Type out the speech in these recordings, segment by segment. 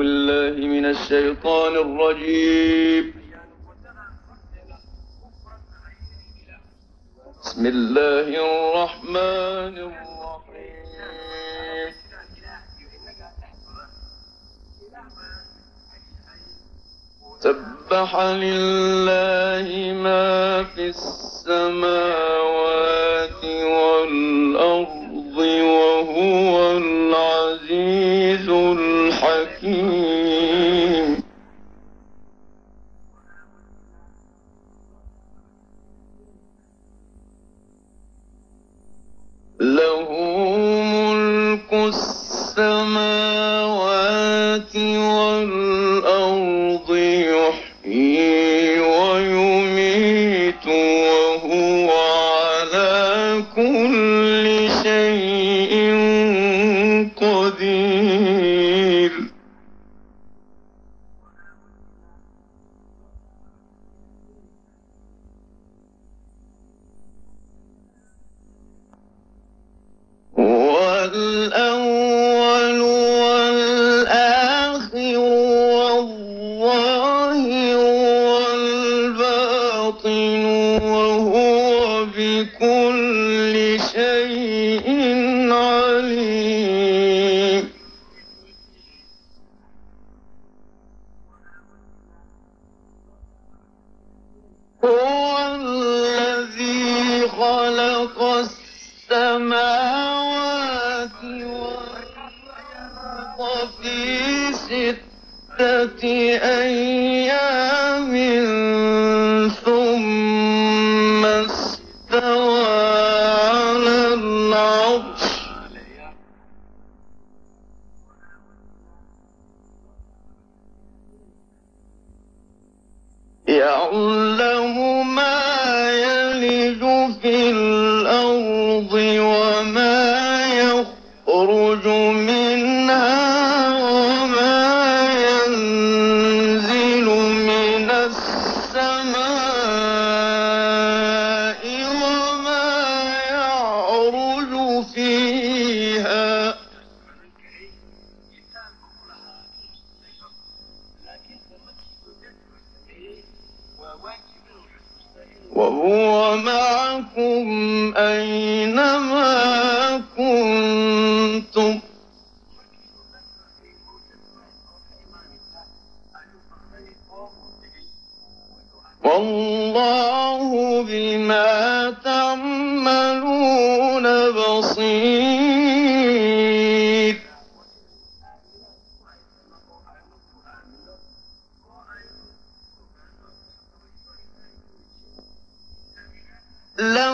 بالله من الشيطان الرجيم. بسم الله الرحمن الرحيم. سبح لله ما في السماوات والأرض وهو العزيز الحكيم. معكم أينما كنتم؟ والله بما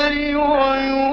البحر ويوم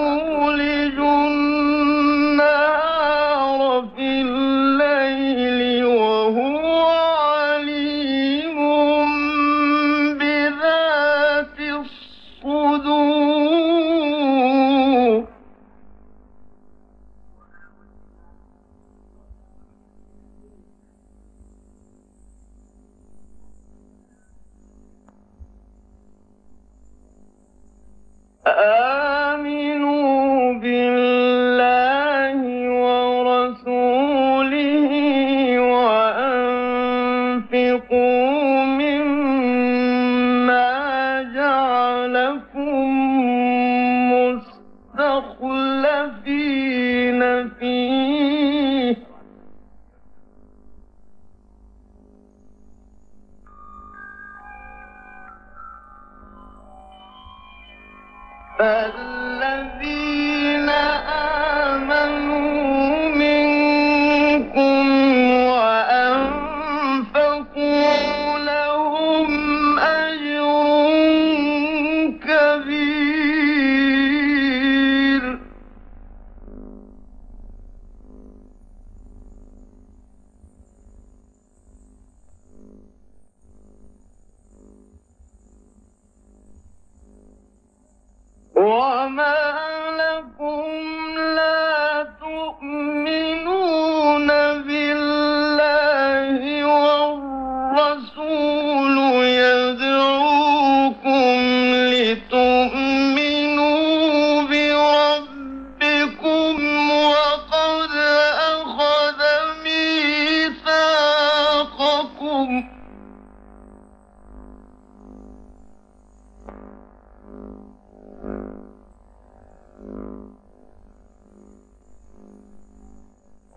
Further.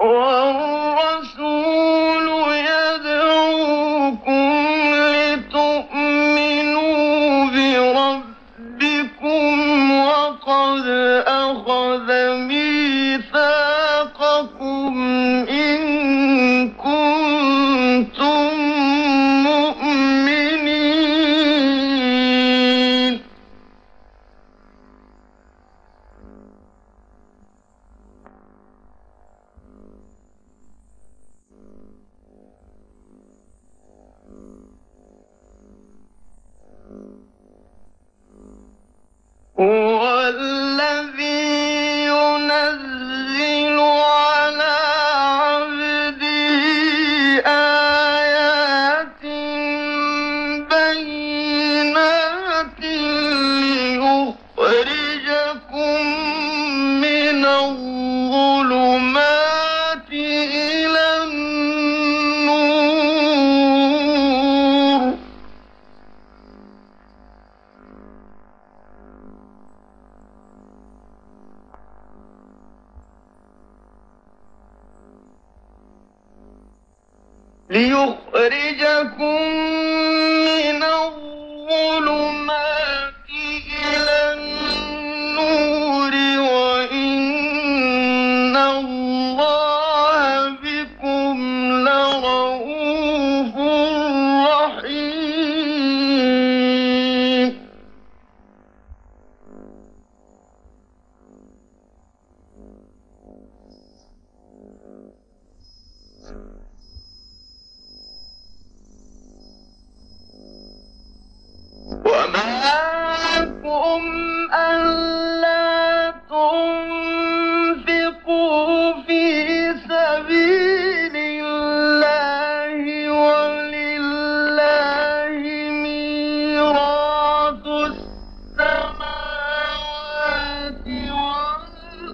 Oh. ليخرجكم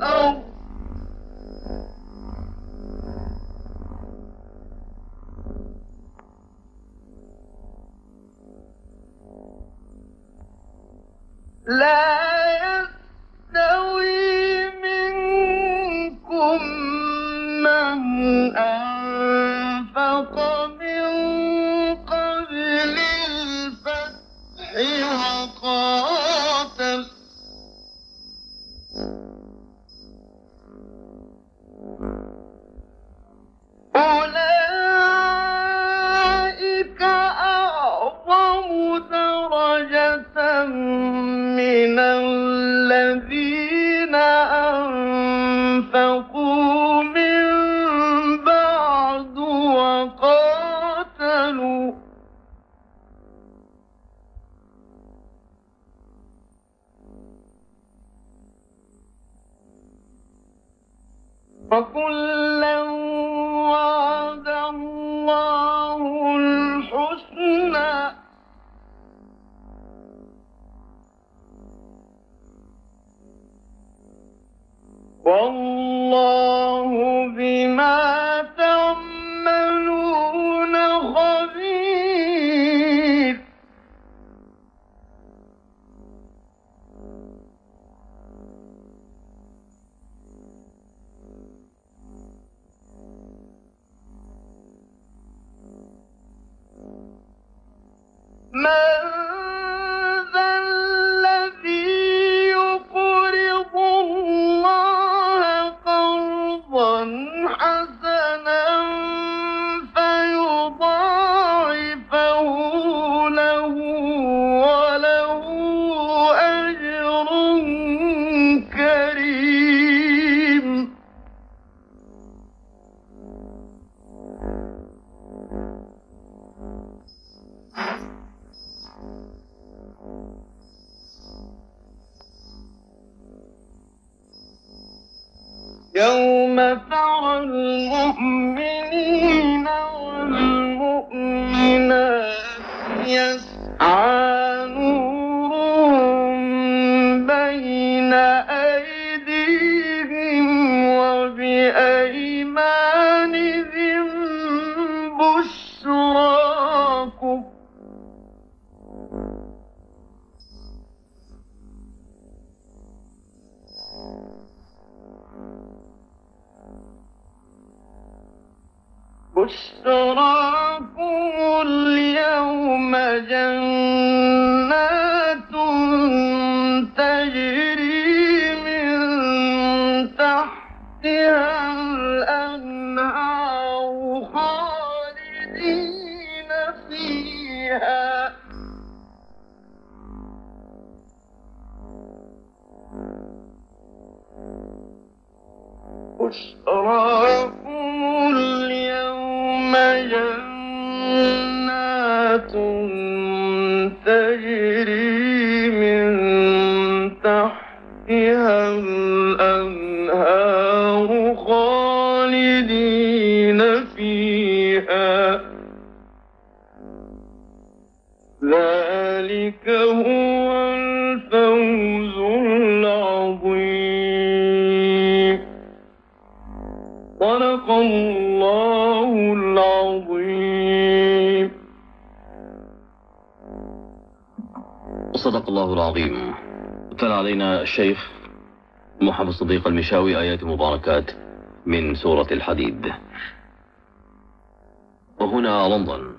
Oh, من بعد وقاتلوا. وكلا وعد الله الحسنى. والله بما تعملون يوم ترى المؤمنين والمؤمنات يسعى نورهم بين أيديهم وبأيمانهم بشراكم بشراكم اليوم جنات تجري من تحتها الأنهار بشراكم اليوم جنات تجري من تحتها الأنهار. صدق الله العظيم. صدق الله العظيم. تلا علينا الشيخ محمد صديق المشاوي آيات مباركات من سورة الحديد. وهنا لندن.